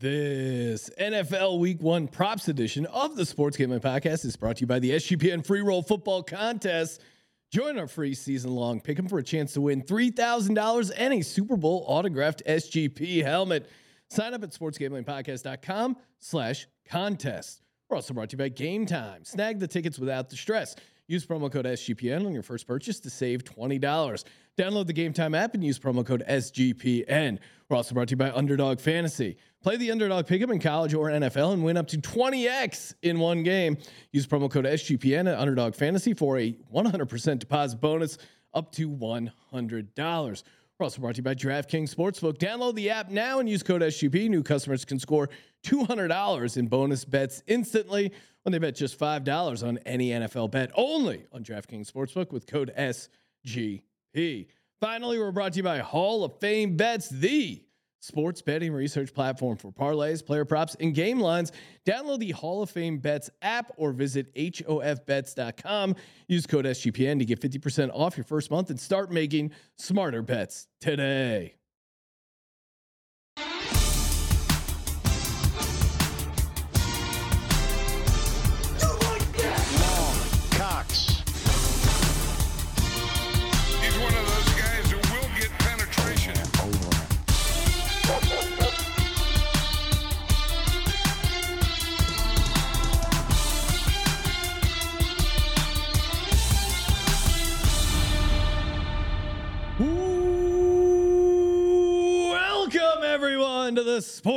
This NFL Week One props edition of the Sports Gambling Podcast is brought to you by the SGPN Free Roll Football Contest. Join our free season long pick 'em for a chance to win $3,000 and a Super Bowl autographed SGP helmet. Sign up at sportsgamblingpodcast.com slash contest. We're also brought to you by Gametime. Snag the tickets without the stress. Use promo code SGPN on your first purchase to save $20. Download the Gametime app and use promo code SGPN. We're also brought to you by Underdog Fantasy. Play the Underdog Pick'em in college or NFL and win up to 20x in one game. Use promo code SGPN at Underdog Fantasy for a 100% deposit bonus up to $100. We're also brought to you by DraftKings Sportsbook. Download the app now and use code SGP. New customers can score $200 in bonus bets instantly when they bet just $5 on any NFL bet only on DraftKings Sportsbook with code SGP. Finally, we're brought to you by Hall of Fame Bets, the sports betting research platform for parlays, player props, and game lines. Download the Hall of Fame Bets app or visit hofbets.com. Use code SGPN to get 50% off your first month and start making smarter bets today.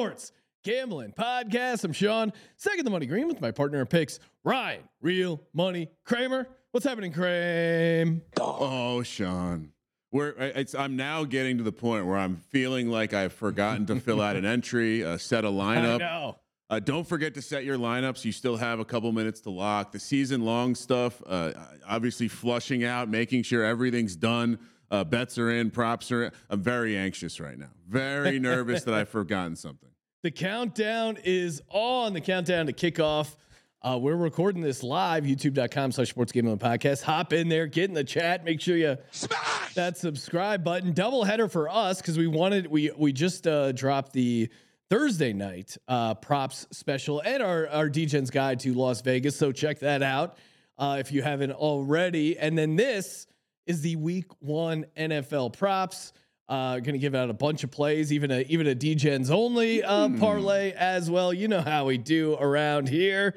Sports Gambling Podcast. I'm Sean, second the money green with my partner in picks, Ryan, Real Money Kramer. What's happening, Kramer? Oh, Sean. We're, it's, I'm now getting to the point where I'm feeling like I've forgotten to fill out an entry, uh, set a lineup. know. Uh, don't forget to set your lineups. You still have a couple minutes to lock. The season long stuff, uh, obviously flushing out, making sure everything's done. Uh, bets are in, props are in. I'm very anxious right now. Very nervous that I've forgotten something. The countdown is on. The countdown to kickoff. Uh, we're recording this live, youtube.com slash sports gambling podcast. Hop in there, get in the chat. Make sure you Smash! that subscribe button. Double header for us because we wanted we we just uh, dropped the Thursday night uh, props special and our our Degens guide to Las Vegas. So check that out uh, if you haven't already. And then this is the Week One NFL props. Uh, going to give out a bunch of plays, even a even a Degens only uh, parlay as well. You know how we do around here.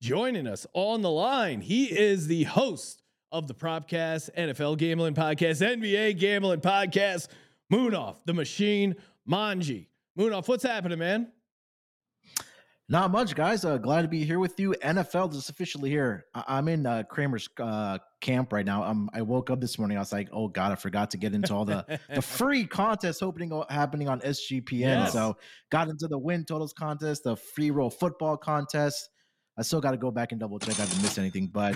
Joining us on the line, he is the host of the Propcast, NFL Gambling Podcast, NBA Gambling Podcast, Munaf, the Machine, Manji. Munaf, what's happening, man? Not much, guys. Uh, glad to be here with you. NFL is officially here. I- I'm in uh, Kramer's uh, camp right now. Um, I woke up this morning. I was like, "Oh God, I forgot to get into all the the free contests opening happening on SGPN." Yes. So got into the win totals contest, the free roll football contest. I still got to go back and double check. I haven't missed anything, but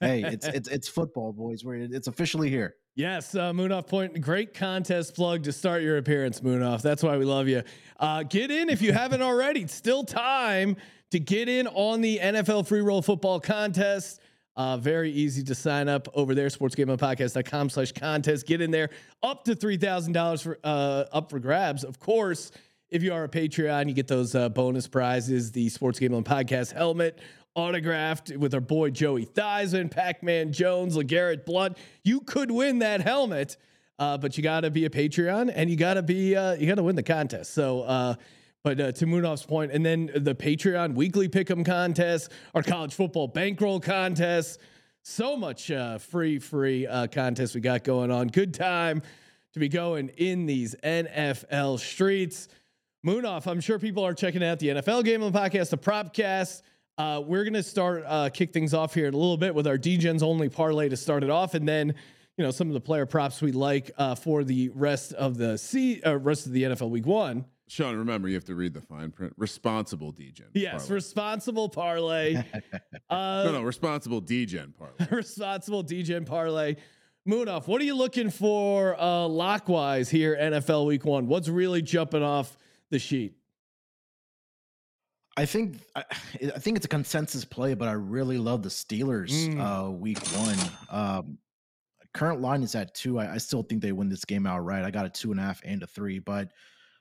hey, it's it's it's football, boys. We're it's officially here. Yes, uh, Munaf Point, great contest plug to start your appearance, Munaf. That's why we love you. Uh, get in if you haven't already. It's still time to get in on the NFL free roll football contest. Uh, very easy to sign up over there, sportsgamblingpodcast.com slash contest. Get in there, up to $3,000 for uh, up for grabs. Of course, if you are a Patreon, you get those uh, bonus prizes, the Sports Gambling Podcast helmet, autographed with our boy Joey Theismann, Pac-Man Jones, LeGarrette Blount. You could win that helmet, uh, but you got to be a Patreon and you got to be uh, you got to win the contest. So, uh, but uh, to Munaf's point, and then the Patreon weekly pick'em contest, our college football bankroll contest, so much uh, free free uh, contest we got going on. Good time to be going in these NFL streets. Munaf, I'm sure people are checking out the NFL Gambling Podcast, the Propcast. Uh, we're gonna start uh, kick things off here in a little bit with our Degens only parlay to start it off, and then you know some of the player props we like uh, for the rest of the C, uh, rest of the NFL Week One. Sean, remember you have to read the fine print. Responsible Degen. Yes, parlay. responsible parlay. uh, no, no, responsible Degen parlay. responsible Degen parlay. Munaf, what are you looking for uh, lockwise here NFL Week One? What's really jumping off the sheet? I think I, I think it's a consensus play, but I really love the Steelers Mm. uh, week one. Um, current line is at two. I, I still think they win this game outright. I got a two and a half and a three, but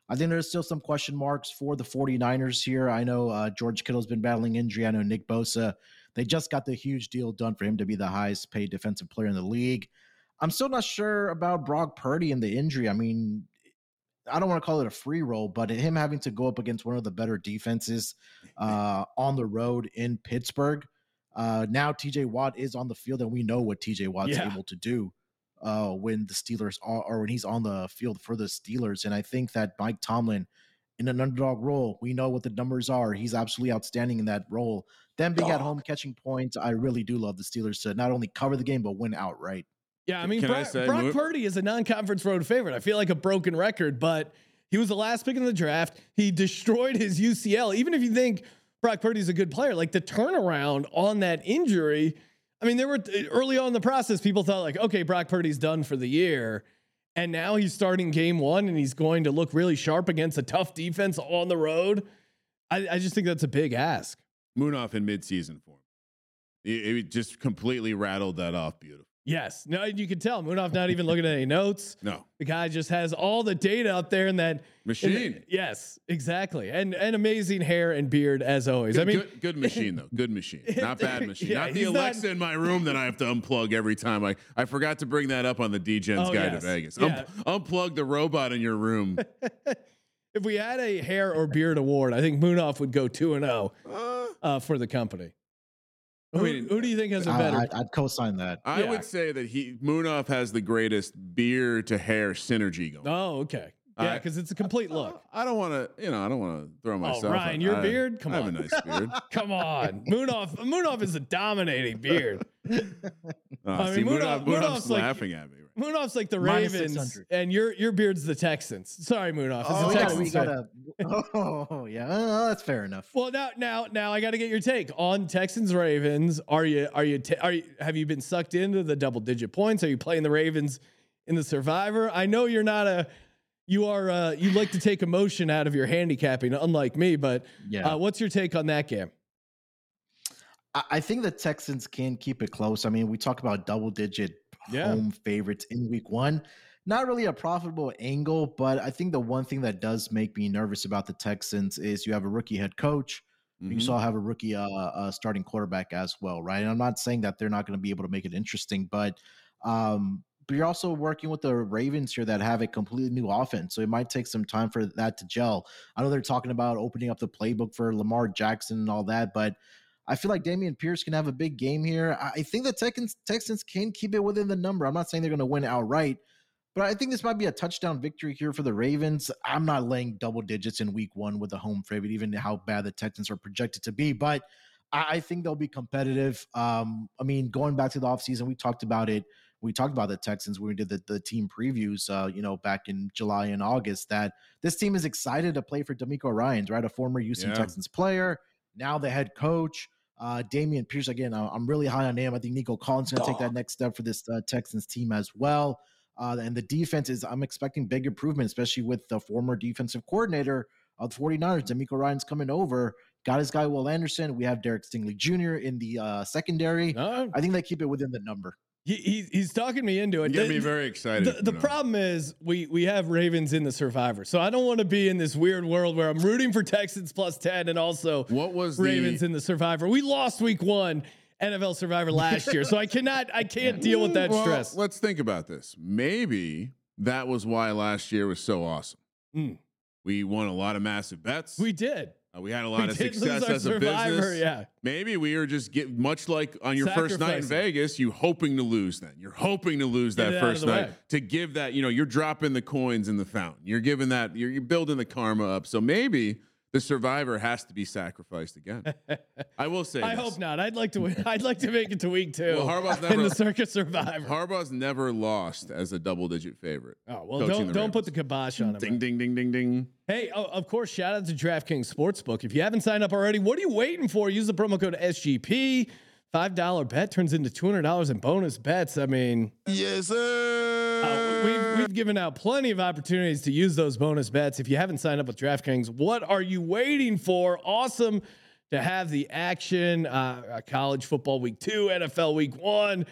I think there's still some question marks for the 49ers here. I know uh, George Kittle's been battling injury. I know Nick Bosa. They just got the huge deal done for him to be the highest paid defensive player in the league. I'm still not sure about Brock Purdy and the injury. I mean, I don't want to call it a free roll, but him having to go up against one of the better defenses uh, on the road in Pittsburgh. Uh, now TJ Watt is on the field, and we know what TJ Watt's Yeah. able to do uh, when the Steelers are, or when he's on the field for the Steelers. And I think that Mike Tomlin, in an underdog role, we know what the numbers are. He's absolutely outstanding in that role. Them being at home catching points, I really do love the Steelers to not only cover the game but win outright. Yeah, I mean, Can I Brock, say, Brock Purdy is a non-conference road favorite. I feel like a broken record, but he was the last pick in the draft. He destroyed his UCL. Even if you think Brock Purdy's a good player, like the turnaround on that injury. I mean, there were early on in the process, people thought like, okay, Brock Purdy's done for the year. And now he's starting game one and he's going to look really sharp against a tough defense on the road. I, I just think that's a big ask. Munaf in midseason form. It, it just completely rattled that off. Beautiful. Yes. No, you can tell Munaf not even looking at any notes. No The guy just has all the data up there in that in machine. the- yes, exactly, and and amazing hair and beard as always. Good, I mean, good, good machine though. Good machine, not bad machine. Yeah, not the he's not- Alexa in my room that I have to unplug every time. I I forgot to bring that up on the Degens Oh, guide yes. to Vegas. Yeah. Un- unplug the robot in your room. if we had a hair or beard award, I think Munaf would go two and zero Uh, uh, for the company. I Who, mean, who do you think has a I, better? I'd, I'd co-sign that. I Yeah. would say that he Munaf has the greatest beard to hair synergy going. oh, okay, yeah, because it's a complete look. I don't want to, you know, I don't want to throw myself. Oh, Ryan, out. your I- beard? Come on. I have a nice beard. Come on, Munaf. Munaf is a dominating beard. Uh, I see, mean, Munaf, Munaf- Munaf's Munaf's like- laughing at me. Munaf's like the Minus Ravens, and your your beard's the Texans. Sorry, Munaf. It's Oh, the we gotta, Texans. we gotta, oh, yeah, uh, that's fair enough. Well, now, now, now, I got to get your take on Texans Ravens. Are you, are you, ta- are you, have you been sucked into the double digit points? Are you playing the Ravens in the Survivor? I know you're not a, you are, uh, you like to take emotion out of your handicapping, unlike me. But Yeah. uh, what's your take on that game? I I think the Texans can keep it close. I mean, we talk about double digit Yeah. home favorites in week one. Not really a profitable angle, but I think the one thing that does make me nervous about the Texans is you have a rookie head coach. You Mhm. also have a rookie uh, uh, starting quarterback as well, right? And I'm not saying that they're not going to be able to make it interesting, but um, but you're also working with the Ravens here that have a completely new offense, so it might take some time for that to gel. I know they're talking about opening up the playbook for Lamar Jackson and all that, but I feel like Dameon Pierce can have a big game here. I think the Texans Texans can keep it within the number. I'm not saying they're going to win outright, but I think this might be a touchdown victory here for the Ravens. I'm not laying double digits in week one with a home favorite, even how bad the Texans are projected to be. But I, I think they'll be competitive. Um, I mean, going back to the offseason, we talked about it. We talked about the Texans when we did the, the team previews, uh, you know, back in July and August, that this team is excited to play for DeMeco Ryans, right? A former Houston Yeah. Texans player, now the head coach. Uh, Dameon Pierce, again, I'm really high on him. I think Nico Collins going to take that next step for this uh, Texans team as well. Uh, and the defense is, I'm expecting big improvement, especially with the former defensive coordinator of the 49ers, DeMeco Ryan's coming over. Got his guy, Will Anderson. We have Derek Stingley Jr. in the uh, secondary. I think they keep it within the number. He, he, he's talking me into You it. get The- me very excited. The, the Munaf. problem is we we have Ravens in the Survivor, so I don't want to be in this weird world where I'm rooting for Texans plus ten and also What was Ravens the, in the Survivor. We lost Week One NFL Survivor last year, so I cannot I can't deal with that Well, stress. Let's think about this. Maybe that was why last year was so awesome. Mm. We won a lot of massive bets. We did. Uh, we had a lot we of success as a business. Yeah. Maybe we were just get much like on your first night in Vegas, you hoping to lose then. You're hoping to lose Get that it out of first night way. to give that, you know, you're dropping the coins in the fountain. You're giving that, you're, you're building the karma up. So maybe the survivor has to be sacrificed again. I will say I this. hope not. I'd like to win. I'd like to make it to week two Well, Harbaugh's in the Circa Survivor. Harbaugh's never lost as a double digit favorite. oh well, don't don't put the kibosh on him. Ding, ding, ding, ding, ding. Hey, oh, of course, shout out to DraftKings Sportsbook. If you haven't signed up already, what are you waiting for? Use the promo code SGP. $5 bet turns into $200 in bonus bets. I mean, Yes, sir. We've, we've given out plenty of opportunities to use those bonus bets. If you haven't signed up with DraftKings, what are you waiting for? Awesome to have the action. Uh, uh, college football week two, NFL week one.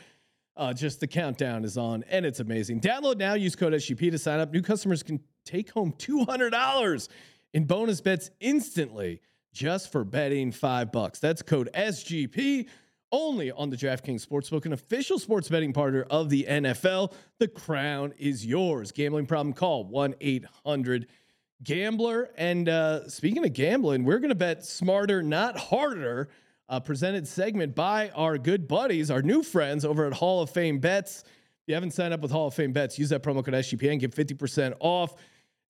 Uh, just the countdown is on and it's amazing. Download now, use code SGP to sign up. New customers can take home $200 in bonus bets instantly just for betting five bucks. That's code SGP only on the DraftKings Sportsbook, an official sports betting partner of the NFL. The crown is yours. Gambling problem? Call 1 800 Gambler. And uh, speaking of gambling, we're going to bet smarter, not harder. A presented segment by our good buddies, our new friends over at Hall of Fame Bets. If you haven't signed up with Hall of Fame Bets, use that promo code SGPN, and get 50% off.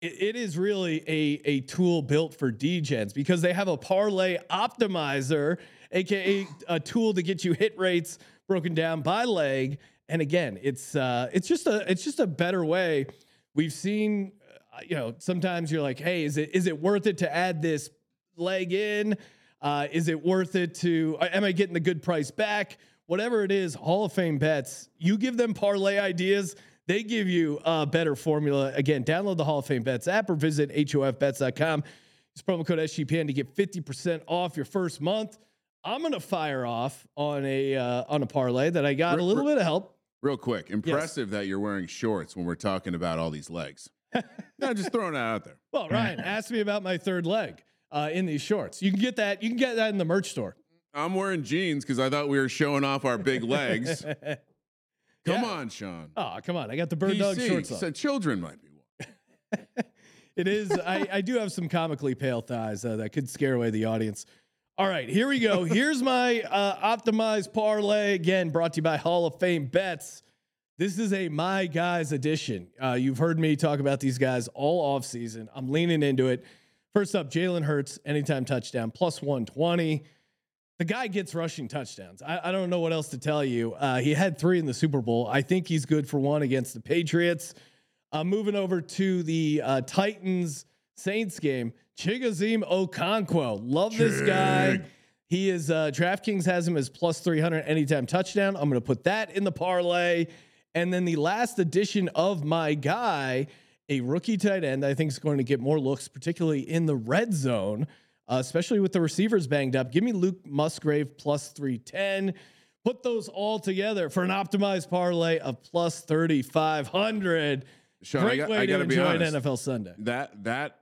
It, it is really a, a tool built for Degens because they have a parlay optimizer, aka a tool to get you hit rates broken down by leg. And again, it's uh, it's just a it's just a better way. We've seen, uh, you know, sometimes you're like, hey, is it is it worth it to add this leg in? Uh, is it worth it to? uh, Am I getting the good price back? Whatever it is, Hall of Fame bets. You give them parlay ideas. They give you a better formula. Again, download the Hall of Fame Bets app or visit HOFBets.com. Use promo code SGPN to get 50% off your first month. I'm gonna fire off on a uh, on a parlay that I got a little re- bit of help. Real quick, impressive that you're wearing shorts when we're talking about all these legs. no, just throwing that out there. Well, Ryan asked me about my third leg uh, in these shorts. You can get that. You can get that in the merch store. I'm wearing jeans because I thought we were showing off our big legs. Come Yeah. on, Sean. Oh, come on! I got the bird dog shorts on. so children might be one. It is. I, I do have some comically pale thighs uh, that could scare away the audience. All right, here we go. Here's my uh, optimized parlay again, brought to you by Hall of Fame Bets. This is a my guys edition. Uh, you've heard me talk about these guys all off season. I'm leaning into it. First up, Jalen Hurts, anytime touchdown, plus 120. The guy gets rushing touchdowns. I, I don't know what else to tell you. Uh, he had three in the Super Bowl. I think he's good for one against the Patriots. Uh, moving over to the uh, Titans Saints game, Chigoziem Okonkwo. Love this guy. He is uh, DraftKings has him as plus 300 anytime touchdown. I'm going to put that in the parlay. And then the last edition of my guy, a rookie tight end, I think is going to get more looks, particularly in the red zone, uh, especially with the receivers banged up. Give me Luke Musgrave plus 310. Put those all together for an optimized parlay of plus 3,500. Sean, I Great got- way I to enjoy an. NFL Sunday. That that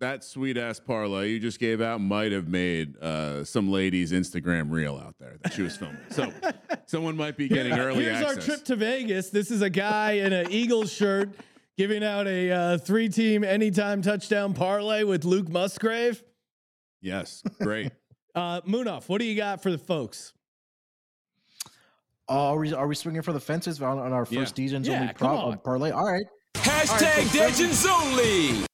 that sweet ass parlay you just gave out might have made uh, some lady's Instagram reel out there that she was filming. So someone might be getting early Here's access. our trip to Vegas. This is a guy in an Eagles shirt giving out a uh, three-team anytime touchdown parlay with Luke Musgrave. yes, great. Uh, Moonoff, what do you got for the folks? Uh, are we are we swinging for the fences on, on our Yeah. first Degens Yeah, only come prop, on. uh, parlay? All right. Hashtag Degens Only.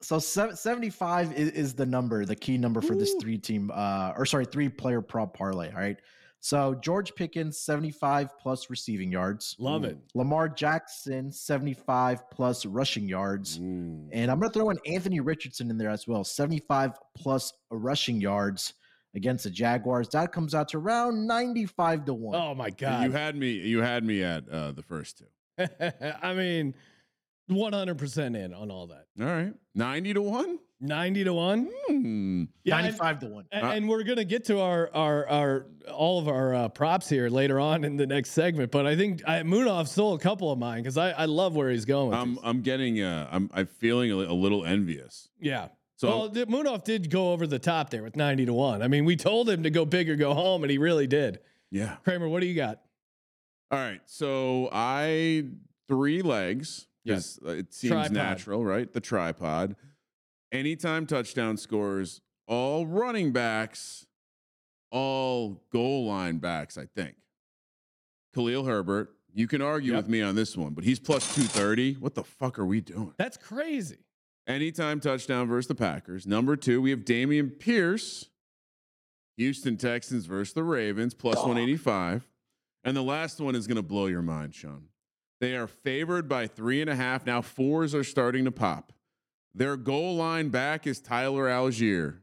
So 75 is, is the number, the key number for this three team, uh, or sorry, three player prop parlay. All right. So George Pickens, 75 plus receiving yards. Love it. Lamar Jackson, 75 plus rushing yards. Ooh. And I'm going to throw in Anthony Richardson in there as well, 75 plus rushing yards against the Jaguars. That comes out to around 95 to 1. Oh my God. You had me. You had me at uh, the first two. I mean, 100% in on all that. All right, ninety to one. 90 to 1. Hmm. Yeah, and- 95 to 1. And, Uh, and we're gonna get to our our our all of our uh, props here later on in the next segment, but I think I, Munaf stole a couple of mine because I, I love where he's going. I'm these. I'm getting. Uh, I'm I'm feeling a, a little envious. yeah. So well, the, Munaf did go over the top there with ninety to one. I mean, we told him to go big or go home, and he really did. yeah. Kramer, what do you got? All right. So I three legs. Yes, uh, it seems Tripod. natural, right? The tripod. Anytime touchdown scores, all running backs, all goal line backs. I think. Khalil Herbert. You can argue Yep. with me on this one, but he's plus two thirty. What the fuck are we doing? That's crazy. Anytime touchdown versus the Packers. Number two, we have Dameon Pierce, Houston Texans versus the Ravens, plus 185. And the last one is going to blow your mind, Sean. They are favored by three and a half. Now, fours are starting to pop. Their goal line back is Tyler Allgeier.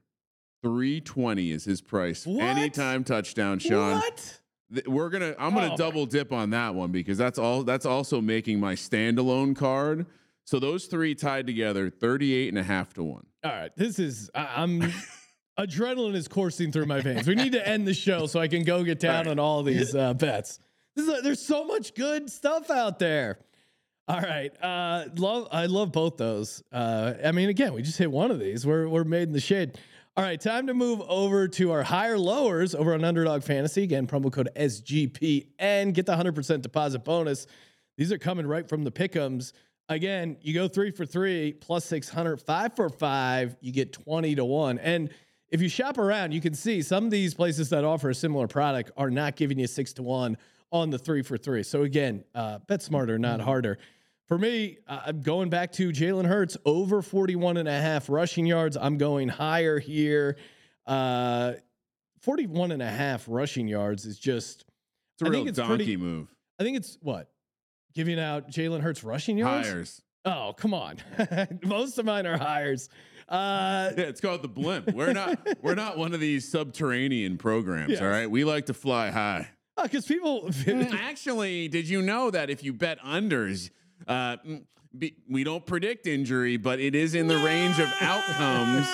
320 is his price. What? Anytime touchdown, Sean. What? We're gonna I'm gonna Oh double dip on that one because that's all that's also making my standalone card. So those three tied together, 38 and a half to one. All right, this is I, I'm adrenaline is coursing through my veins. We need to end the show so I can go get down right. on all these uh, bets. Is there's so much good stuff out there. All right. Uh, love. I love both those. Uh, I mean, again, we just hit one of these. We're we're made in the shade. All right, time to move over to our higher lowers over on Underdog Fantasy. Again, promo code SGPN. Get the 100% deposit bonus. These are coming right from the pickums. Again, you go three for three plus 600, five for five, you get 20 to one. And if you shop around, you can see some of these places that offer a similar product are not giving you six to one on the three for three. So again, uh, bet smarter, not harder. For me, I'm going back to Jalen Hurts over 41 and a half rushing yards. I'm going higher here. Uh, 41 and a half rushing yards is just, It's a I real think it's donkey pretty- move. I think it's what? Giving out Jalen Hurts rushing yards? Hires. Oh, come on. Most of mine are hires. Uh, Yeah, it's called the blimp. We're not we're not one of these subterranean programs, Yes. all right? We like to fly high. because people, Actually, did you know that if you bet unders, uh, mm, be, we don't predict injury, but it is in the range of outcomes.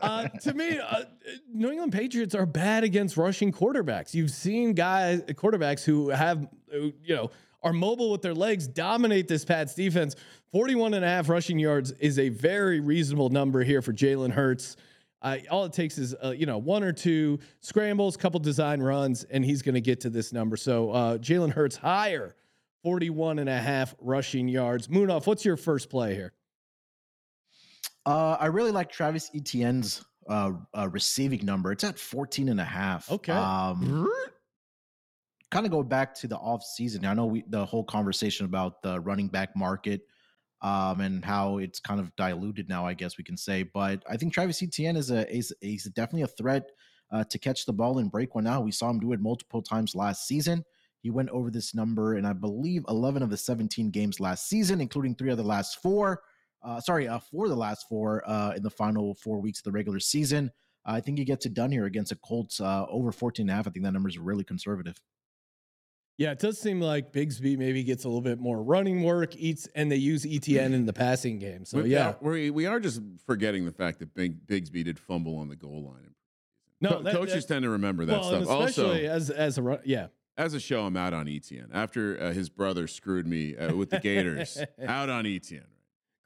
uh, to me, uh, New England Patriots are bad against rushing quarterbacks. You've seen guys, quarterbacks who have, who, you know, are mobile with their legs, dominate this Pats defense. 41 and a half rushing yards is a very reasonable number here for Jalen Hurts. Uh, all it takes is, uh, you know, one or two scrambles, couple design runs, and he's going to get to this number. So uh, Jalen Hurts higher, 41 and a half rushing yards. Munaf, what's your first play here? Uh, I really like Travis Etienne's uh, uh, receiving number. It's at 14 and a half. Okay. Um, kind of go back to the off season. I know we the whole conversation about the running back market um, and how it's kind of diluted now. I guess we can say, but I think Travis Etienne is a is, is definitely a threat uh, to catch the ball and break one out. We saw him do it multiple times last season. He went over this number in I believe 11 of the 17 games last season, including three of the last four. Uh, sorry, uh, for the last four uh, in the final four weeks of the regular season. I think he gets it done here against the Colts uh, over 14 and a half. I think that number is really conservative. Yeah, it does seem like Bigsby maybe gets a little bit more running work, eats, and they use Etienne in the passing game. So yeah, we we are just forgetting the fact that Big Bigsby did fumble on the goal line. no, Co- that- coaches that- tend to remember that well, stuff. Also, as as a run, yeah. as a show, I'm out on Etienne after uh, his brother screwed me uh, with the Gators. out on Etienne.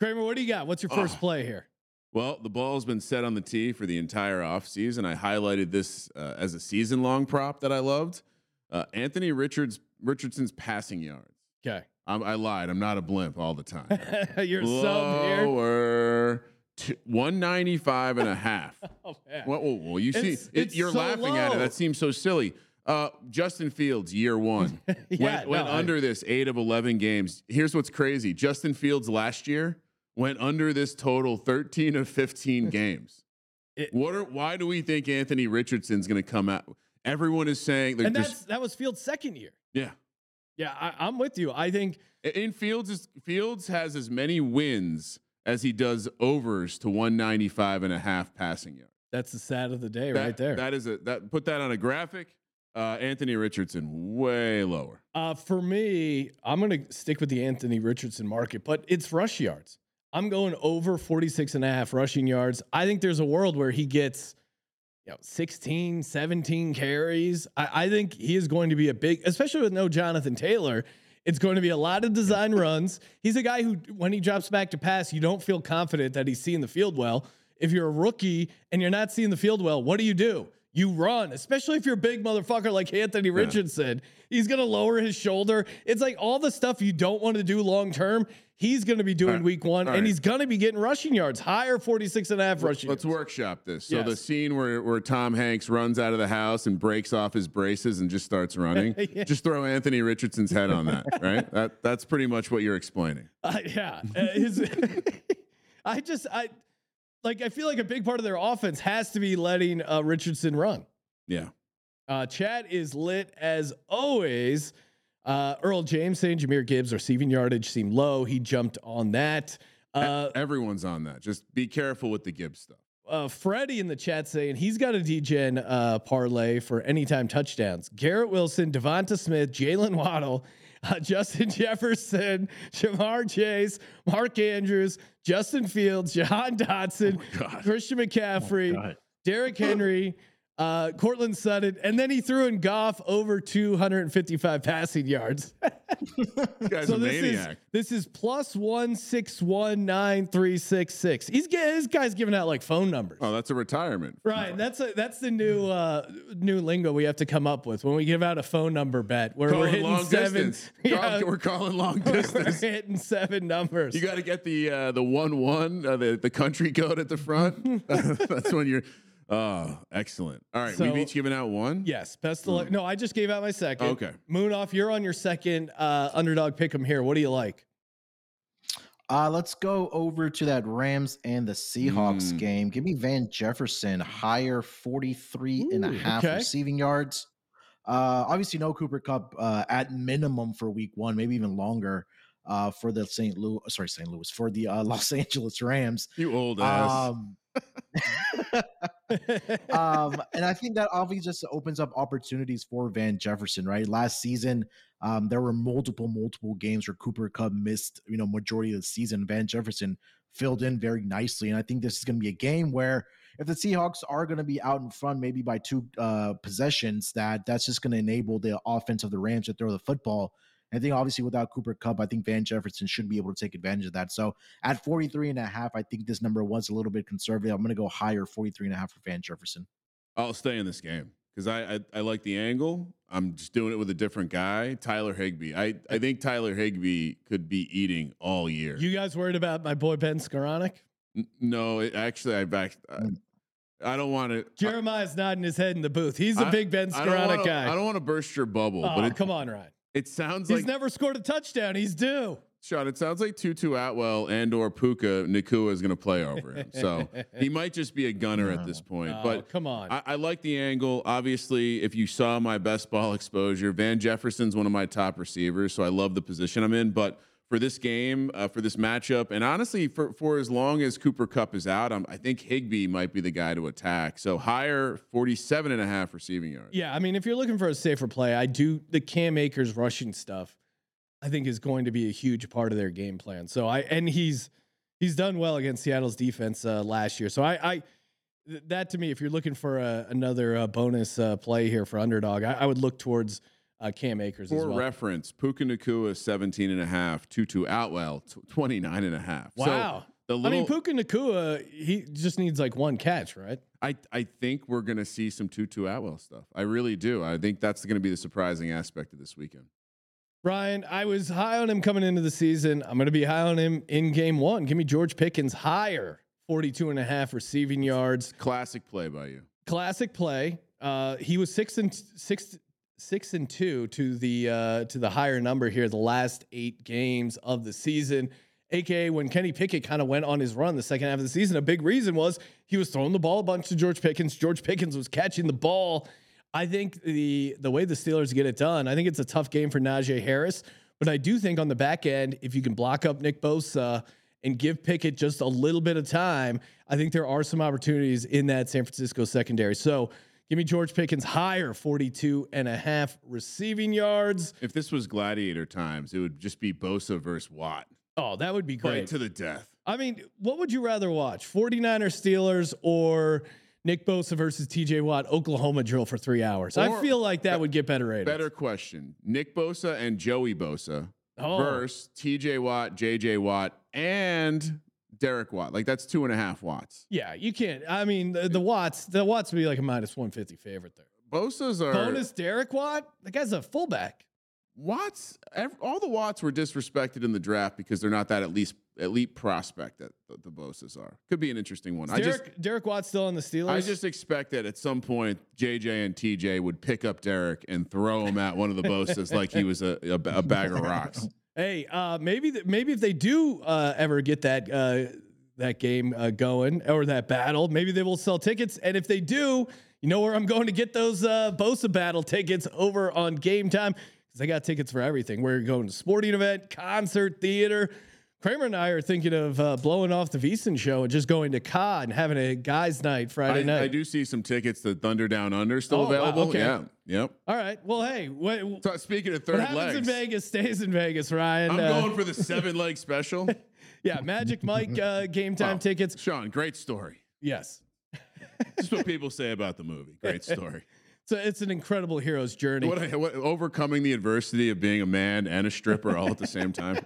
Kramer, what do you got? What's your first Oh. play here? Well, the ball's been set on the tee for the entire offseason. I highlighted this uh, as a season long prop that I loved. Uh, Anthony Richards Richardson's passing yards. Okay, I'm, I lied. I'm not a blimp all the time. you're sub here. Lower to 195 and a half. Oh, man. Well, well, well, you see, It's- it, you're so laughing at it. That seems so silly. Uh, Justin Fields, year one, Yeah, went, went no, I- under this eight of 11 games. Here's what's crazy Justin Fields last year went under this total 13 of 15 games. It- what are, why do we think Anthony Richardson's going to come out? Everyone is saying, and that's that was Fields' second year. yeah. Yeah, I, I'm with you. I think In Fields, is, Fields has as many wins as he does overs to 195 and a half passing yards. that's the sad of the day That- right there. That is a that put that on a graphic. Uh, Anthony Richardson way lower. Uh, for me, I'm going to stick with the Anthony Richardson market, but it's rush yards. I'm going over 46 and a half rushing yards. I think there's a world where he gets, you know, 16, 17 carries. I, I think he is going to be a big, especially with no Jonathan Taylor. It's going to be a lot of design runs. He's a guy who, when he drops back to pass, you don't feel confident that he's seeing the field well. If you're a rookie and you're not seeing the field well, what do you do? You run, especially if you're a big motherfucker like Anthony Richardson. He's going to lower his shoulder. It's like all the stuff you don't want to do long term, he's going to be doing right. week one, All and right. he's going to be getting rushing yards, higher 46 and a half rushing Let's yards. workshop this. So the scene where where Tom Hanks runs out of the house and breaks off his braces and just starts running. Yeah. Just throw Anthony Richardson's head on that, right? That that's pretty much what you're explaining. Uh, yeah. Uh, his, I just, I like, I feel like a big part of their offense has to be letting uh, Richardson run. Yeah. Uh, chat is lit as always. Uh, Earl James saying Jahmyr Gibbs receiving yardage seemed low. He jumped on that. Uh, Everyone's on that. Just be careful with the Gibbs stuff. uh, Freddie in the chat saying he's got a Degen uh, parlay for anytime touchdowns. Garrett Wilson, Devonta Smith, Jaylen Waddle, uh, Justin Jefferson, Ja'Marr Chase, Mark Andrews, Justin Fields, Jahan Dotson, God. Christian McCaffrey, God. Derrick Henry, Uh, Courtland Sutton, and then he threw in Goff over 255 passing yards. This guy's so a this maniac. is this is plus one six one nine three six six. He's getting this guy's giving out like phone numbers. oh, that's a retirement. Right, that's a, that's the new uh, new lingo we have to come up with when we give out a phone number bet where we're hitting long seven. distance. Yeah, We're calling long we're distance. hitting seven numbers. You got to get the uh, the one one uh, the the country code at the front. That's when you're. Oh, excellent. All right, So- we've each given out one. Yes, best of luck. No, I just gave out my second. Okay. Munaf. You're on your second uh, underdog pick 'em here. What do you like? Uh, let's go over to that Rams and the Seahawks Mm. game. Give me Van Jefferson higher 43 and a half okay. receiving yards. Uh, obviously no Cooper Kupp uh, at minimum for week one, maybe even longer uh, for the St. Louis, sorry, St. Louis, for the uh, Los Angeles Rams. You old ass. Um, um, and I think that obviously just opens up opportunities for Van Jefferson, right? Last season, um, there were multiple, multiple games where Cooper Kupp missed, you know, majority of the season. Van Jefferson filled in very nicely. And I think this is going to be a game where if the Seahawks are going to be out in front, maybe by two uh, possessions, that that's just going to enable the offense of the Rams to throw the football. I think obviously without Cooper Kupp, I think Van Jefferson should be able to take advantage of that. So at 43 and a half, I think this number was a little bit conservative. I'm going to go higher, 43 and a half for Van Jefferson. I'll stay in this game because I, I I like the angle. I'm just doing it with a different guy, Tyler Higbee. I I think Tyler Higbee could be eating all year. you guys worried about my boy Ben Skowronek? N- no, it, actually, I back. I, Mm. I don't want to. Jeremiah's nodding his head in the booth. He's a I- big Ben I Skowronek guy. I don't want to burst your bubble, oh, but it, come on, Ryan. It sounds He's like he's never scored a touchdown. He's due. Sean, it sounds like Tutu Atwell and or Puka Nacua is going to play over him. So he might just be a gunner at this point. Oh, but come on. I, I like the angle. Obviously, if you saw my best ball exposure, Van Jefferson's one of my top receivers, so I love the position I'm in. But for this game, uh, for this matchup, and honestly, for for as long as Cooper Kupp is out, I'm, I think Higbee might be the guy to attack. So higher 47 and a half receiving yards. Yeah, I mean, if you're looking for a safer play, I do the Cam Akers rushing stuff. I think is going to be a huge part of their game plan. So I and he's he's done well against Seattle's defense uh, last year. So I, I th- that to me, if you're looking for a, another uh, bonus uh, play here for underdog, I, I would look towards uh, Cam Akers as For well. reference, Puka Nacua 17 and a half, Tutu Atwell tw- 29 and a half. So wow. the I mean, Puka Nacua, he just needs like one catch, right? I, I think we're going to see some Tutu Atwell stuff. I really do. I think that's going to be the surprising aspect of this weekend. Ryan, I was high on him coming into the season. I'm going to be high on him in game one. Give me George Pickens higher, 42 and a half receiving yards. Classic play by you. Classic play. Uh, he was six and six, six and two to the uh, to the higher number here. The last eight games of the season, aka when Kenny Pickett kind of went on his run the second half of the season. A big reason was he was throwing the ball a bunch to George Pickens. George Pickens was catching the ball. I think the the way the Steelers get it done, I think it's a tough game for Najee Harris. But I do think on the back end, if you can block up Nick Bosa and give Pickett just a little bit of time, I think there are some opportunities in that San Francisco secondary. So give me George Pickens higher, 42 and a half receiving yards. If this was gladiator times, it would just be Bosa versus Watt. Oh, that would be Right great. to the death. I mean, what would you rather watch? 49ers Steelers or Nick Bosa versus TJ Watt Oklahoma drill for three hours? I feel like that would get better ratings. Better question. Nick Bosa and Joey Bosa Oh. versus TJ Watt, JJ Watt, and Derek Watt. Like that's two and a half watts. Yeah, you can't. I mean, the, the Watts, the Watts would be like a minus 150 favorite there. Bosa's are Bonus Derek Watt? The guy's a fullback. Watts. ev- all the Watts were disrespected in the draft because they're not that at least elite prospect that the, the Bosa's are. Could be an interesting one. Is I Derek, just Derek Watt still on the Steelers? I just expect that at some point JJ and TJ would pick up Derek and throw him at one of the Bosas like he was a, a, a bag of rocks. Hey, uh, maybe th- maybe if they do uh, ever get that uh, that game uh, going or that battle, maybe they will sell tickets. And if they do, you know where I'm going to get those uh, Bosa battle tickets over on Gametime because I got tickets for everything. We're going to sporting event, concert, theater. Kramer and I are thinking of uh, blowing off the Veasan show and just going to COD and having a guys' night Friday I, night. I do see some tickets to Thunder Down Under still Oh, wow, available. okay. Yeah. Yep. All right. Well, hey, what, So speaking of what third happens in Vegas stays in Vegas, Ryan. I'm Uh, going for the seven leg special. yeah, Magic Mike uh, game time Wow. tickets. Sean, great story. Yes. Just what people say about the movie. Great story. So it's an incredible hero's journey. What, what, overcoming the adversity of being a man and a stripper all at the same time.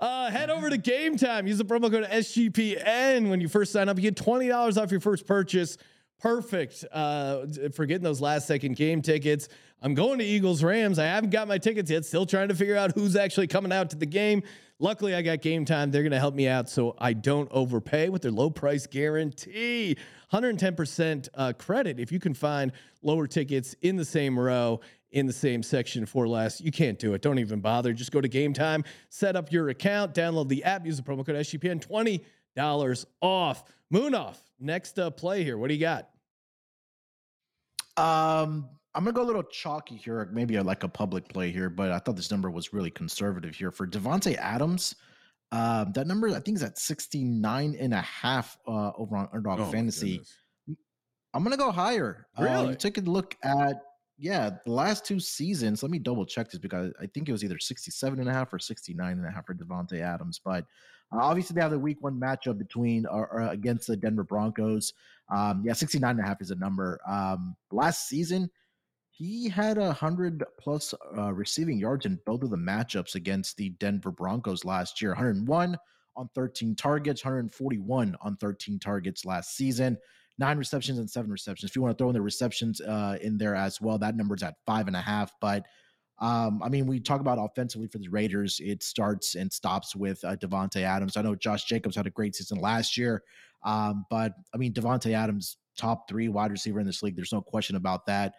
Uh, head over to Gametime. Use the promo code SGPN when you first sign up. You get twenty dollars off your first purchase. Perfect uh, for getting those last second game tickets. I'm going to Eagles Rams. I haven't got my tickets yet. Still trying to figure out who's actually coming out to the game. Luckily, I got Gametime. They're going to help me out so I don't overpay with their low price guarantee. 110% uh, credit if you can find lower tickets in the same row in the same section for less. You can't do it. Don't even bother. Just go to Gametime, set up your account, download the app, use the promo code SGPN, $20 off. Munaf. Next uh, play here. What do you got? Um, I'm gonna go a little chalky here, maybe like a public play here, but I thought this number was really conservative here for Davante Adams. Um, that number I think is at 69 and a half uh, over on Underdog Oh, Fantasy. I'm gonna go higher. Uh, Really? you take a look at yeah, the last two seasons. Let me double check this because I think it was either 67 and a half or 69 and a half for Davante Adams. But uh, obviously they have the week one matchup between or, or against the Denver Broncos. Um, yeah, 69 and a half is a number. Um, last season, he had a hundred plus uh, receiving yards in both of the matchups against the Denver Broncos last year. 101 on 13 targets, 141 on 13 targets last season. Nine receptions and seven receptions. If you want to throw in the receptions uh, in there as well, that number's at five and a half. But um, I mean, we talk about offensively for the Raiders. It starts and stops with uh, Davante Adams. I know Josh Jacobs had a great season last year, um, but I mean, Davante Adams, top three wide receiver in this league. There's no question about that.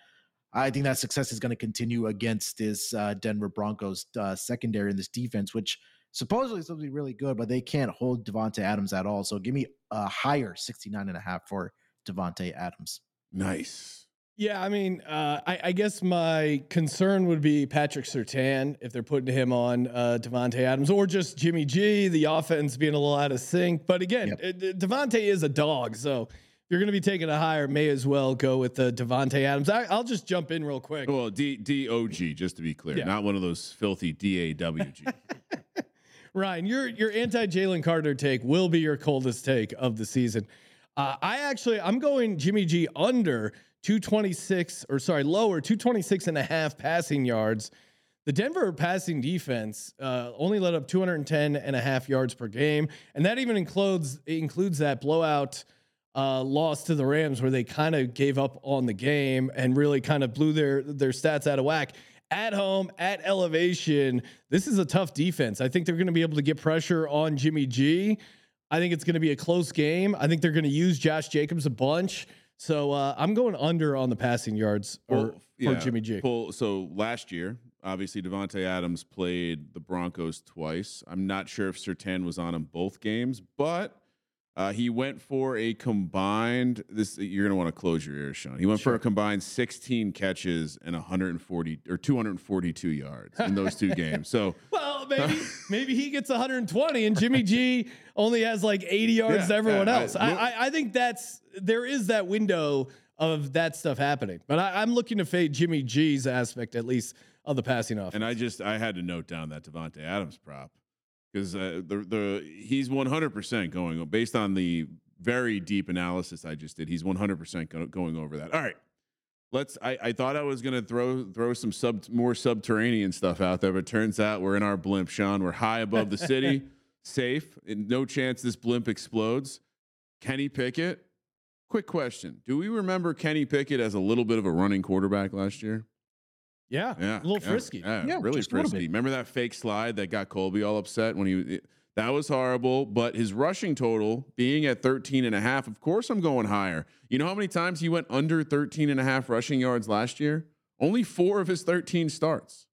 I think that success is going to continue against this uh, Denver Broncos uh, secondary in this defense, which supposedly is supposed to be really good, but they can't hold Davante Adams at all. So give me a higher 69 and a half for Davante Adams. Nice. Yeah, I mean, uh, I, I guess my concern would be Patrick Surtain if they're putting him on uh, Davante Adams or just Jimmy G. The offense being a little out of sync, but again, Yep. uh, Davante is a dog, so if you're going to be taking a higher, may as well go with the Davante Adams. I, I'll just jump in real quick. Well, D D O G, just to be clear, Yeah. not one of those filthy D A W G. Ryan, your your anti Jalen Carter take will be your coldest take of the season. Uh, I actually I'm going Jimmy G under 226 or sorry lower 226 and a half passing yards. The Denver passing defense uh, only let up 210 and a half yards per game, and that even includes includes that blowout uh, loss to the Rams where they kind of gave up on the game and really kind of blew their their stats out of whack. At home, at elevation, this is a tough defense. I think they're going to be able to get pressure on Jimmy G. I think it's going to be a close game. I think they're going to use Josh Jacobs a bunch. So uh, I'm going under on the passing yards or Well, for Jimmy G. Pull, so last year, obviously Davante Adams played the Broncos twice. I'm not sure if Surtain was on him both games, but uh, he went for a combined. This you're gonna want to close your ears, Sean. He went for a combined 16 catches and 140 or 242 yards in those two games. So Well, maybe maybe he gets 120 and Jimmy G only has like 80 yards Yeah, to everyone yeah, else. I, I, I think that's there is that window of that stuff happening. But I, I'm looking to fade Jimmy G's aspect at least of the passing off. And I just I had to note down that Davante Adams prop because uh, the the he's 100% going based on the very deep analysis I just did. He's 100% go, going over that. All right. Let's I, I thought I was going to throw throw some sub more subterranean stuff out there, but turns out we're in our blimp, Sean. We're high above the city, safe, and no chance this blimp explodes. Kenny Pickett. Quick question. Do we remember Kenny Pickett as a little bit of a running quarterback last year? Yeah, Yeah, a little yeah, frisky. Yeah, Yeah, really just a little frisky. Remember that fake slide that got Colby all upset when he that was horrible, but his rushing total being at 13 and a half, of course I'm going higher. You know how many times he went under 13 and a half rushing yards last year? Only 4 of his 13 starts.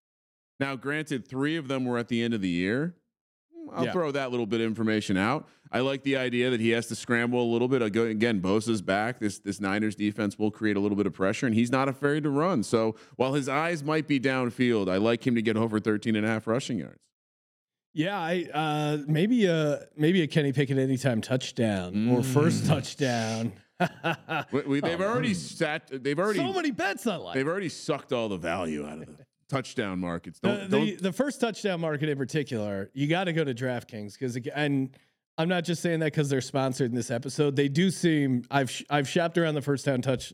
Now, granted, 3 of them were at the end of the year. I'll Yeah. throw that little bit of information out. I like the idea that he has to scramble a little bit. Aga- Again, Bosa's back. This this Niners defense will create a little bit of pressure, and he's not afraid to run. So while his eyes might be downfield, I like him to get over 13 and a half rushing yards. Yeah, I uh, maybe a maybe a Kenny Pickett anytime touchdown or first Mm. touchdown. We, we- they've already sat. They've already so many bets I like. they've already sucked all the value out of the touchdown markets. The, Don't, the, don't the first touchdown market in particular, you got to go to DraftKings because and I'm not just saying that because they're sponsored in this episode. They do seem I've sh- I've shopped around the first down touch,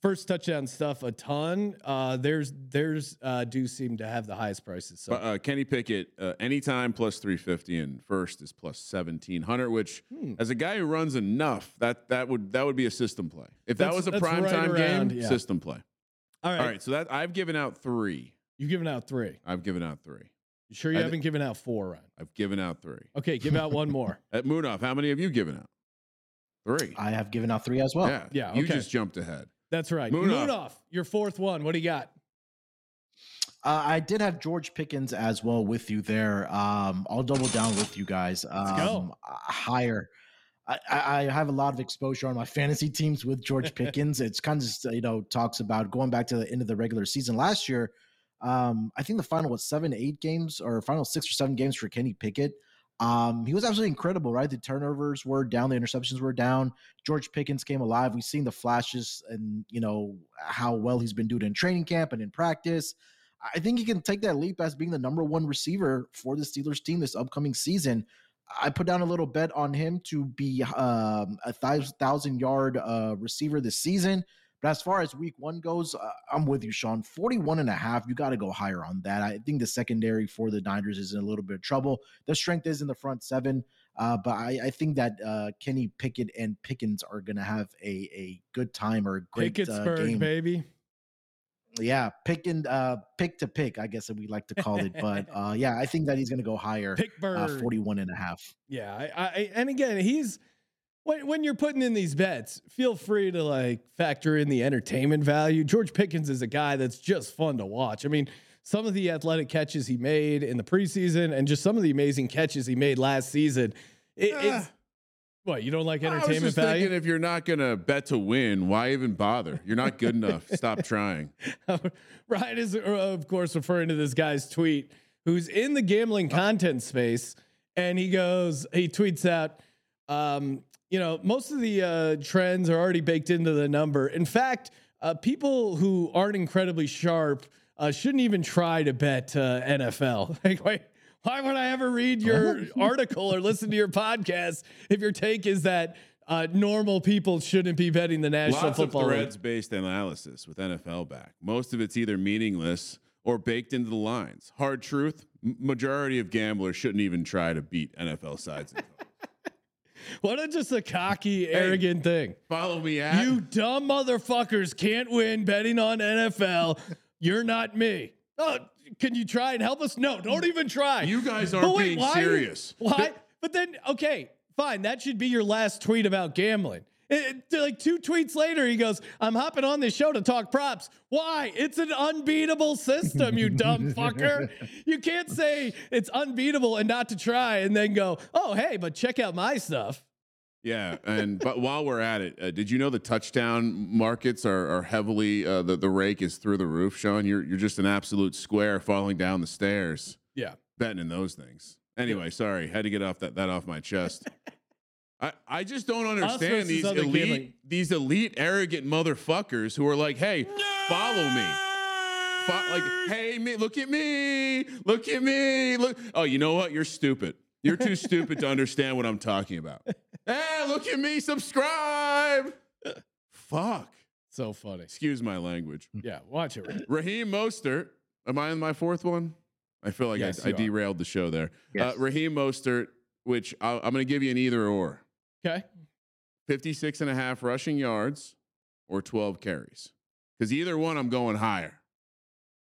first touchdown stuff a ton. Uh, there's there's uh, do seem to have the highest prices. So uh, Kenny Pickett, uh, anytime plus 350 and first is plus 1700, which Hmm. as a guy who runs enough, that that would that would be a system play. If that was a prime right time around, game, yeah. system play. all right, All right, so that I've given out three. You've given out three. I've given out three. You sure you I haven't given out four, Ryan? I've given out three. Okay, give out one more. At Munaf, how many have you given out? Three. I have given out three as well. yeah, Yeah, You okay. just jumped ahead. That's right. Moon Moon, off. off. Your fourth one. What do you got? Uh, I did have George Pickens as well with you there. Um, I'll double down with you guys. Um, go. uh, Higher. I, I I have a lot of exposure on my fantasy teams with George Pickens. it's kind of just, you know talks about going back to the end of the regular season last year. Um, I think the final was seven, eight games or final six or seven games for Kenny Pickett. Um, he was absolutely incredible, right? The turnovers were down, the interceptions were down. George Pickens came alive. We've seen the flashes and you know how well he's been doing in training camp and in practice. I think he can take that leap as being the number one receiver for the Steelers team this upcoming season. I put down a little bet on him to be um, a thousand, yard uh, receiver this season. But as far as week one goes, uh, I'm with you, Sean. 41 and a half, you got to go higher on that. I think the secondary for the Niners is in a little bit of trouble. The strength is in the front seven. Uh, but I, I think that uh, Kenny Pickett and Pickens are going to have a, a good time or a great uh, Pittsburgh, game baby. yeah, pick and uh pick to pick, I guess we like to call it. But uh yeah, I think that he's gonna go higher. Pittsburgh. Uh, 41 and a half. Yeah, I, I and again, he's when when you're putting in these bets, feel free to like factor in the entertainment value. George Pickens is a guy that's just fun to watch. I mean, some of the athletic catches he made in the preseason and just some of the amazing catches he made last season. It, it's what you don't like entertainment just value. thinking if you're not gonna bet to win, why even bother? You're not good enough. Stop trying. Ryan is, uh, of course, referring to this guy's tweet who's in the gambling content space. And he goes, he tweets out, um, you know, most of the uh, trends are already baked into the number. In fact, uh, people who aren't incredibly sharp uh, shouldn't even try to bet uh, NFL. Like, wait, why would I ever read your article or listen to your podcast if your take is that uh, normal people shouldn't be betting the National Lots of Football League? threads based analysis with NFL back. Most of it's either meaningless or baked into the lines. Hard truth: majority of gamblers shouldn't even try to beat NFL sides. What a just a cocky, arrogant thing. Follow me at You dumb motherfuckers can't win betting on NFL. You're not me. Oh, can you try and help us? No, don't even try. You guys aren't wait, being why- serious. Why? But then, okay, fine. That should be your last tweet about gambling. It- it- like two tweets later, he goes, I'm hopping on this show to talk props. Why? It's an unbeatable system, you dumb fucker. You can't say it's unbeatable and not to try and then go, oh, hey, but check out my stuff. Yeah, and but while we're at it, uh, did you know the touchdown markets are, are heavily uh, the the rake is through the roof, Sean? You're you're just an absolute square falling down the stairs Yeah. betting in those things. Anyway, sorry, had to get off that that off my chest. I, I just don't understand these other elite gambling. these elite arrogant motherfuckers who are like, hey, follow me. Fo- like, hey, me, look at me, look at me, look. Oh, you know what? You're stupid. You're too stupid to understand what I'm talking about. Hey, look at me, subscribe. Fuck. So funny. Excuse my language. Yeah, watch it. Rick. Raheem Mostert. Am I in my fourth one? I feel like Yes, I, I derailed the show there. Yes. Uh, Raheem Mostert, which i I'm going to give you an either or Okay. 56 and a half rushing yards or 12 carries. Because either one, I'm going higher.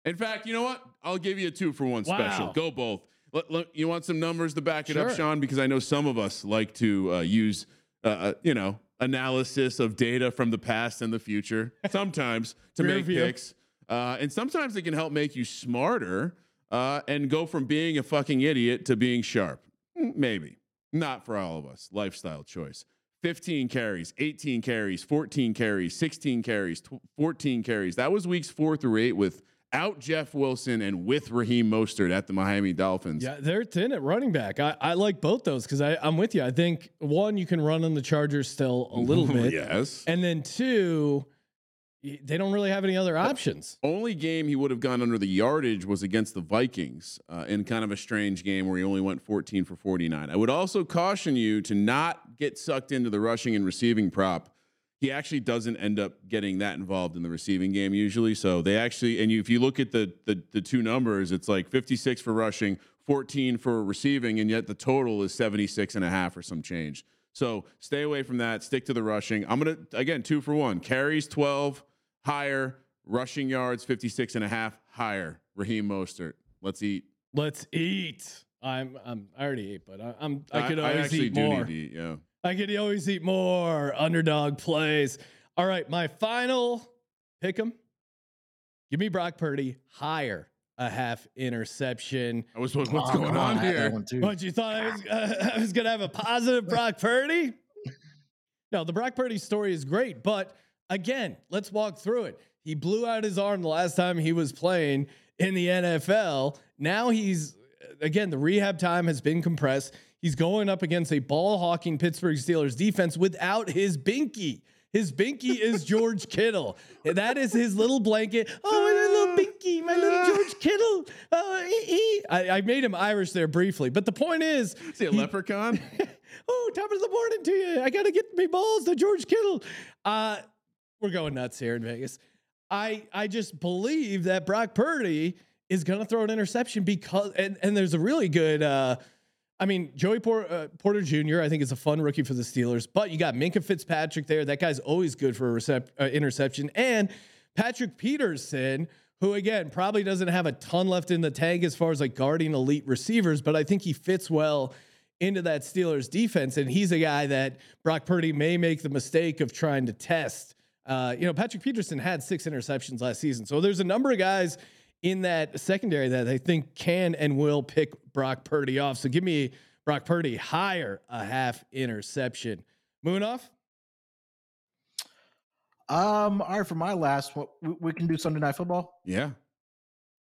In fact, you know what? I'll give you a two for one special. Go both. Let- let- you want some numbers to back it up, Sean? Because I know some of us like to uh, use, uh, uh, you know, analysis of data from the past and the future sometimes to Rear make view. picks. Uh, and sometimes it can help make you smarter uh, and go from being a fucking idiot to being sharp. Maybe. Not for all of us. Lifestyle choice. 15 carries, 18 carries, 14 carries, 16 carries, 14 carries. That was weeks four through eight without Jeff Wilson and with Raheem Mostert at the Miami Dolphins. Yeah, they're thin at running back. I, I like both those because I'm with you. I think one, you can run on the Chargers still a little bit. yes. And then two, they don't really have any other options. Only game he would have gone under the yardage was against the Vikings uh, in kind of a strange game where he only went 14 for 49. I would also caution you to not get sucked into the rushing and receiving prop. He actually doesn't end up getting that involved in the receiving game usually. So they actually, and you, if you look at the, the the two numbers, it's like 56 for rushing, 14 for receiving, and yet the total is 76 and a half or some change. So stay away from that. Stick to the rushing. I'm gonna again two for one. Carries 12 higher, rushing yards 56 and a half higher. Raheem Mostert. Let's eat. Let's eat. I'm, I'm I already ate, but I, I'm I could I always actually eat do more. need to eat. Yeah. I could always eat more. Underdog plays. All right, my final pick 'em. Give me Brock Purdy higher a half interception. I was what's Oh, going come on I had that here? one too. What you thought I was uh, I was gonna have a positive Brock Purdy? No, the Brock Purdy story is great, but again, let's walk through it. He blew out his arm the last time he was playing in the NFL. Now he's again the rehab time has been compressed. He's going up against a ball hawking Pittsburgh Steelers defense without his binky. His binky is George Kittle. That is his little blanket. Oh, my little my little George Kittle. Oh, ee, ee. I, I made him Irish there briefly, but the point is, See a leprechaun? oh, top of the morning to you. I gotta get me balls to George Kittle. Uh, we're going nuts here in Vegas. I I just believe that Brock Purdy is gonna throw an interception because and and there's a really good. Uh, I mean, Joey Por- uh, Porter Jr. I think is a fun rookie for the Steelers, but you got Minkah Fitzpatrick there. That guy's always good for a recep- uh, interception, and Patrick Peterson, who again probably doesn't have a ton left in the tank as far as like guarding elite receivers, but I think he fits well into that Steelers defense, and he's a guy that Brock Purdy may make the mistake of trying to test. Uh, you know, Patrick Peterson had six interceptions last season, so there's a number of guys in that secondary that I think can and will pick Brock Purdy off. So give me Brock Purdy higher a half interception. Munaf. Um, all right, for my last one, we, we can do Sunday Night Football. yeah.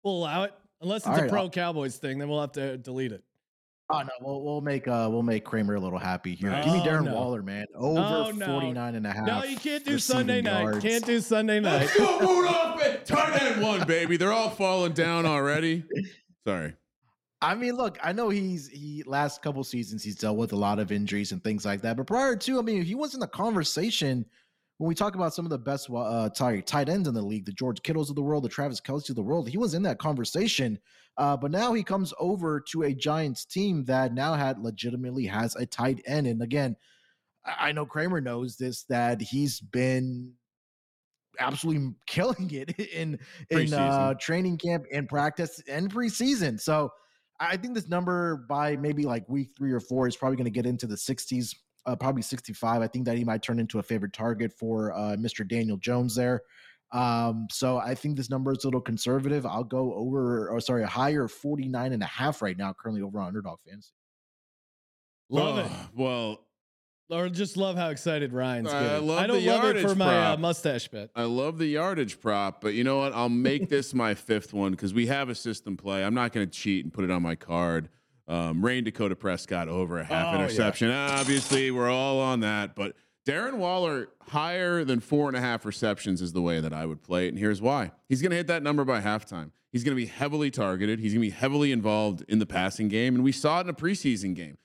We'll allow it. Unless it's All a right, pro I'll- Cowboys thing, then we'll have to delete it. Oh no, we'll, we'll make uh we'll make Kramer a little happy here. Give me Oh, Darren no. Waller, man. Over Oh, no. 49 and a half. No, you can't do receiving Sunday night. yards. Can't do Sunday night. Let's go, boot off it. Tight end one, baby. They're all falling down already. Sorry. I mean, look, I know he's he last couple seasons he's dealt with a lot of injuries and things like that. But prior to, I mean, he was in the conversation when we talk about some of the best uh tight, tight ends in the league, the George Kittles of the world, the Travis Kelce of the world. He was in that conversation. Uh, but now he comes over to a Giants team that now had legitimately has a tight end. And again, I know Kramer knows this that he's been absolutely killing it in in uh, training camp and practice and preseason. So I think this number by maybe like week three or four is probably going to get into the 60s, uh, probably 65. I think that he might turn into a favorite target for uh, Mr. Daniel Jones there. Um, so I think this number is a little conservative. I'll go over, or sorry, a higher 49 and a half right now, currently over on underdog fantasy. Love it. Oh, Well, Or just love how excited Ryan's I getting. love I don't the love it for yardage my uh, mustache bet. I love the yardage prop, but you know what? I'll make this my fifth one because we have a system play. I'm not going to cheat and put it on my card. Um, Rayne Dakota Prescott over a half Oh, yeah. interception. Obviously, we're all on that, but Darren Waller higher than four and a half receptions is the way that I would play it, and here's why: he's going to hit that number by halftime. He's going to be heavily targeted. He's going to be heavily involved in the passing game, and we saw it in a preseason game.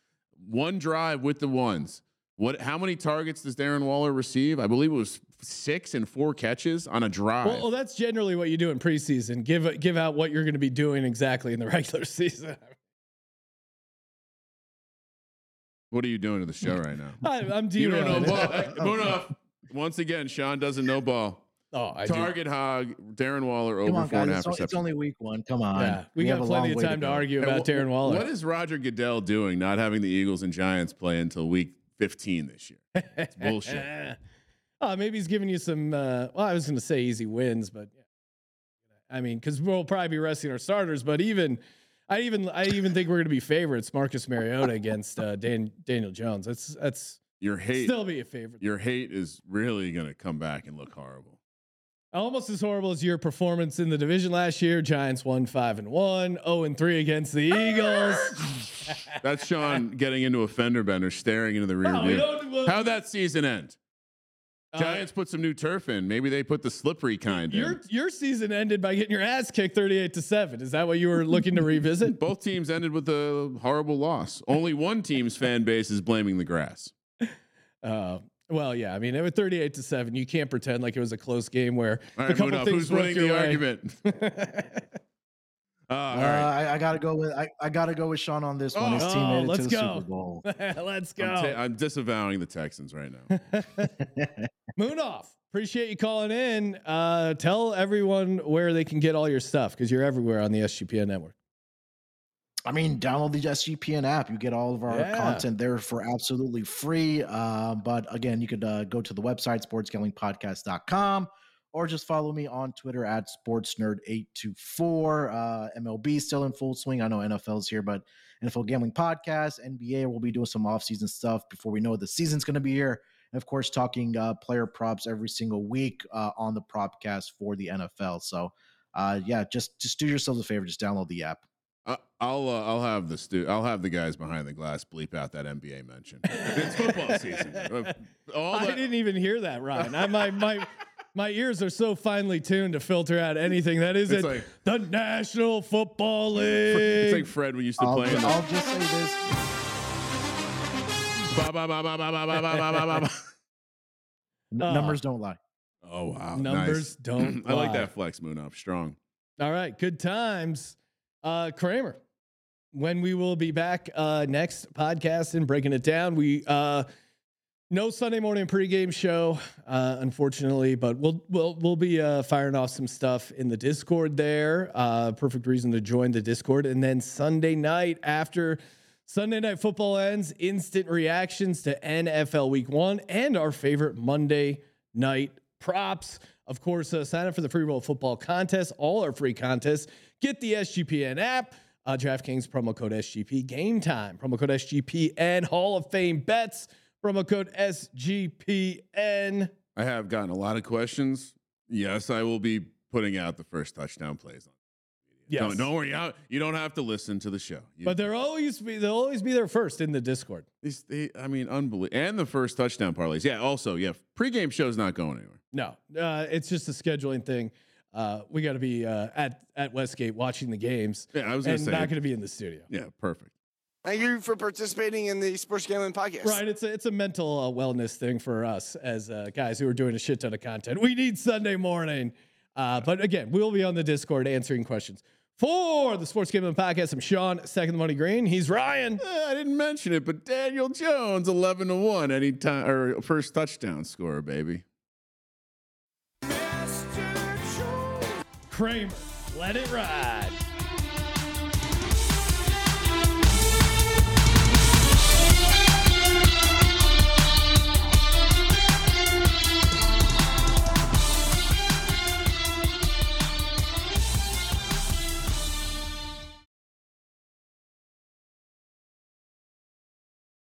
One drive with the ones. What? How many targets does Darren Waller receive? I believe it was six and four catches on a drive. Well, well, that's generally what you do in preseason. Give give out what you're going to be doing exactly in the regular season. What are you doing to the show right now? I, I'm you don't know derailing. ball. Move off. Once again, Sean doesn't know ball. Oh, I do. Target hog. Darren Waller Come over on, four and a guys. half It's, o- it's receptions. only week one. Come on. Yeah, we, have got a plenty long of way to time to, go. argue Hey, about wh- Darren Waller. What is Roger Goodell doing? Not having the Eagles and Giants play until week 15 this year. It's bullshit. oh, maybe he's giving you some. Uh, well, I was going to say easy wins, but yeah. I mean, because we'll probably be resting our starters. But even, I even, I even think we're going to be favorites. Marcus Mariota against uh, Dan, Daniel Jones. That's that's Your hate. still be a favorite. your hate is really going to come back and look horrible. Almost as horrible as your performance in the division last year. Giants won five and one, zero and three against the Eagles. That's Sean getting into a fender bender, staring into the rear Oh, view. How'd that season end? Uh, Giants put some new turf in. Maybe they put the slippery kind your in. your season ended by getting your ass kicked 38 to 7. Is that what you were looking to revisit? Both teams ended with a horrible loss. Only one team's fan base is blaming the grass. Uh, well, yeah. I mean, it was 38 to 7. You can't pretend like it was a close game where All a right, couple things who's winning the way. argument? Uh, all Uh, right. I, I gotta go with I, I gotta go with Sean on this one. His Oh, team made it let's to the go. Super Bowl. Let's go. I'm, ta- I'm disavowing the Texans right now. Munaf. Appreciate you calling in. Uh, tell everyone where they can get all your stuff because you're everywhere on the SGPN network. I mean, download the SGPN app. You get all of our Yeah. content there for absolutely free. Uh, but again, you could uh, go to the website, sportsgamblingpodcast.com, or just follow me on Twitter at sportsnerd824. Uh, MLB still in full swing. I know NFL's here, but NFL Gambling Podcast, NBA, we'll be doing some offseason stuff before we know the season's going to be here. And of course, talking uh, player props every single week uh, on the Propcast for the NFL. So, uh, yeah, just just do yourselves a favor, just download the app. I- I'll uh, I'll have the stu- I'll have the guys behind the glass bleep out that NBA mention. It's football season. All I the- didn't even hear that, Ryan. I, my my my ears are so finely tuned to filter out anything that isn't like, the National Football League. It's like Fred we used to I'll play. Just, I'll just say this. Numbers don't lie. Oh wow! Numbers nice. don't. I like that flex moon up strong. All right, good times, uh, Kramer. When we will be back uh, next podcast and breaking it down, we. Uh, no Sunday morning pregame show, uh, unfortunately, but we'll we'll we'll be uh, firing off some stuff in the Discord there. Uh, perfect reason to join the Discord, and then Sunday night after. Sunday night football ends, instant reactions to NFL week one and our favorite Monday night props. Of course, uh, sign up for the free roll football contest, all our free contests. Get the SGPN app, uh, DraftKings promo code SGP, Gametime, promo code SGP, and Hall of Fame bets, promo code SGPN. I have gotten a lot of questions. Yes, I will be putting out the first touchdown plays on. Yes. Don't, don't worry, you- you don't have to listen to the show. You, But they'll always be they'll always be there first in the Discord. these, they, I mean, unbelievable. And the first touchdown parlays. Yeah. Also, yeah, pregame show's not going anywhere. No, uh, it's just a scheduling thing. Uh, we got to be uh, at at Westgate watching the games, Yeah, I was gonna and say. not going to be in the studio. yeah, perfect. Thank you for participating in the Sports Gambling Podcast. Right, it's a, it's a mental uh, wellness thing for us as uh, guys who are doing a shit ton of content. We need Sunday morning, uh, but again, we'll be on the Discord answering questions for the Sports Gambling Podcast. I'm Sean, second the money green. He's Ryan. Eh, I didn't mention it, but Daniel Jones, eleven to one, anytime or first touchdown scorer, baby. Kramer. Let it ride.